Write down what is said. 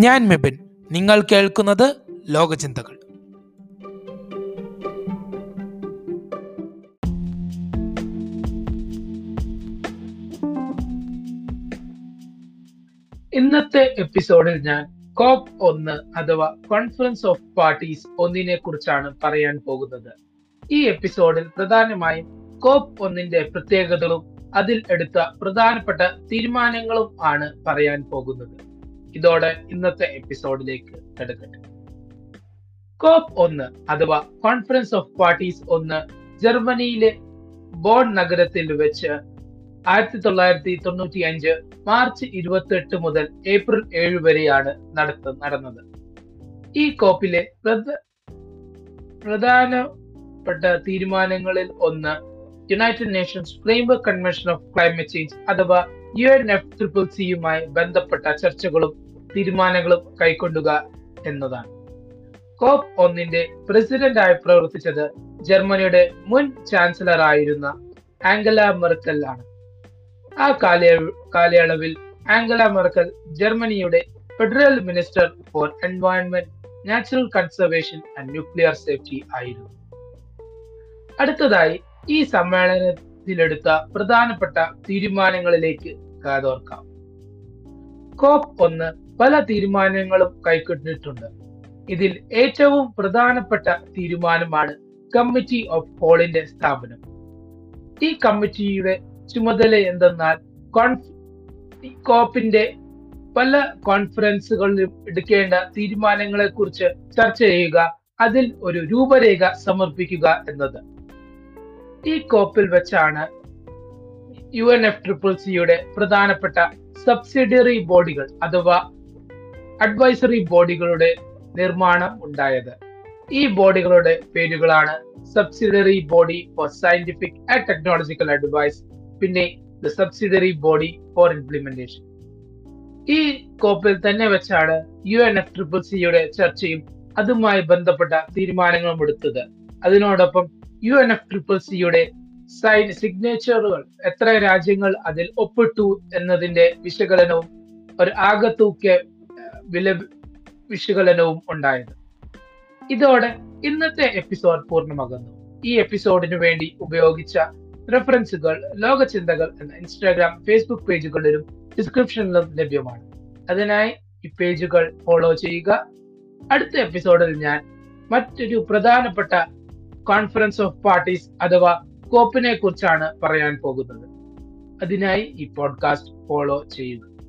ഞാൻ മെബിൻ. നിങ്ങൾ കേൾക്കുന്നത് ലോകചിന്തകൾ. ഇന്നത്തെ എപ്പിസോഡിൽ ഞാൻ കോപ്പ് ഒന്ന് അഥവാ കോൺഫറൻസ് ഓഫ് പാർട്ടീസ് ഒന്നിനെ കുറിച്ചാണ് പറയാൻ പോകുന്നത്. ഈ എപ്പിസോഡിൽ പ്രധാനമായും കോപ്പ് ഒന്നിന്റെ പ്രത്യേകതകളും അതിൽ എടുത്ത പ്രധാനപ്പെട്ട തീരുമാനങ്ങളും ആണ് പറയാൻ പോകുന്നത്. ഇതോടെ ഇന്നത്തെ എപ്പിസോഡിലേക്ക് കടക്കട്ടെ. കോപ്പ് ഒന്ന് അഥവാ കോൺഫറൻസ് ഓഫ് പാർട്ടീസ് ഒന്ന് ജർമ്മനിയിലെ ബോൺ നഗരത്തിൽ വെച്ച് ആയിരത്തി തൊള്ളായിരത്തി തൊണ്ണൂറ്റി അഞ്ച് മാർച്ച് ഇരുപത്തി എട്ട് മുതൽ ഏപ്രിൽ ഏഴ് വരെയാണ് നടത്ത നടന്നത്. ഈ കോപ്പിലെ പ്രധ- പ്രധാനപ്പെട്ട തീരുമാനങ്ങളിൽ ഒന്ന് United Nations framework convention of climate change അഥവാ യു എൻ എഫ് ട്രിപ്പിൾ സിയുമായി ബന്ധപ്പെട്ട ചർച്ചകളും തീരുമാനങ്ങളും കൈക്കൊള്ളുക എന്നതാണ്. കോപ്പ് ഒന്നിന്റെ പ്രസിഡന്റായി പ്രവർത്തിച്ചത് ജർമ്മനിയുടെ മുൻ ചാൻസലർ ആയിരുന്ന ആംഗല മെർക്കൽ ആണ്. ആ കാലയ- കാലയളവിൽ ആംഗല മെർക്കൽ ജർമ്മനിയുടെ federal minister for environment natural conservation and nuclear safety ആയിരുന്നു. അടുത്തതായി ഈ സമ്മേളനത്തിലെടുത്ത പ്രധാനപ്പെട്ട തീരുമാനങ്ങളിലേക്ക് കാതോർക്കാം കോപ്പ് ഒന്ന് പല തീരുമാനങ്ങളും കൈക്കൊണ്ടിട്ടുണ്ട്. ഇതിൽ ഏറ്റവും പ്രധാനപ്പെട്ട തീരുമാനമാണ് കമ്മിറ്റി ഓഫ് ഹോളിന്റെ സ്ഥാപനം. ഈ കമ്മിറ്റിയുടെ ചുമതല എന്തെന്നാൽ കോപ്പിന്റെ പല കോൺഫറൻസുകളിലും എടുക്കേണ്ട തീരുമാനങ്ങളെ കുറിച്ച് ചർച്ച ചെയ്യുക അതിൽ ഒരു രൂപരേഖ സമർപ്പിക്കുക എന്നത്. ഈ കോപ്പിൽ വെച്ചാണ് യു എൻ എഫ് ട്രിപ്പിൾ സിയുടെ പ്രധാനപ്പെട്ട സബ്സിഡിയറി ബോഡികൾ അഥവാ അഡ്വൈസറി ബോഡികളുടെ നിർമ്മാണം ഉണ്ടായത്. ഈ ബോഡികളുടെ പേരുകളാണ് subsidiary body for scientific and technological advice പിന്നെ the subsidiary body for implementation ഈ കോപ്പിൽ തന്നെ വെച്ചാണ് യു എൻ എഫ് ട്രിപ്പിൾ സിയുടെ ചർച്ചയും അതുമായി ബന്ധപ്പെട്ട തീരുമാനങ്ങളും എടുത്തത്. അതിനോടൊപ്പം യു എൻ എഫ് ട്രിപ്പിൾ സിയുടെ സിഗ്നേച്ചറുകൾ എത്ര രാജ്യങ്ങൾ അതിൽ ഒപ്പിട്ടു എന്നതിന്റെ വിശകലനവും ഒരു ആകത്തൂക്ക വില വിശകലനവും ഉണ്ടായത്. ഇതോടെ ഇന്നത്തെ എപ്പിസോഡ് പൂർണമാകുന്നു. ഈ എപ്പിസോഡിനു വേണ്ടി ഉപയോഗിച്ച റെഫറൻസുകൾ ലോകചിന്തകൾ എന്ന ഇൻസ്റ്റാഗ്രാം ഫേസ്ബുക്ക് പേജുകളിലും ഡിസ്ക്രിപ്ഷനിലും ലഭ്യമാണ്. അതിനായി ഈ പേജുകൾ ഫോളോ ചെയ്യുക. അടുത്ത എപ്പിസോഡിൽ ഞാൻ മറ്റൊരു പ്രധാനപ്പെട്ട കോൺഫറൻസ് ഓഫ് പാർട്ടീസ് അഥവാ കോപ്പിനെ കുറിച്ചാണ് പറയാൻ പോകുന്നത്. അതിനായി ഈ പോഡ്കാസ്റ്റ് ഫോളോ ചെയ്യുക.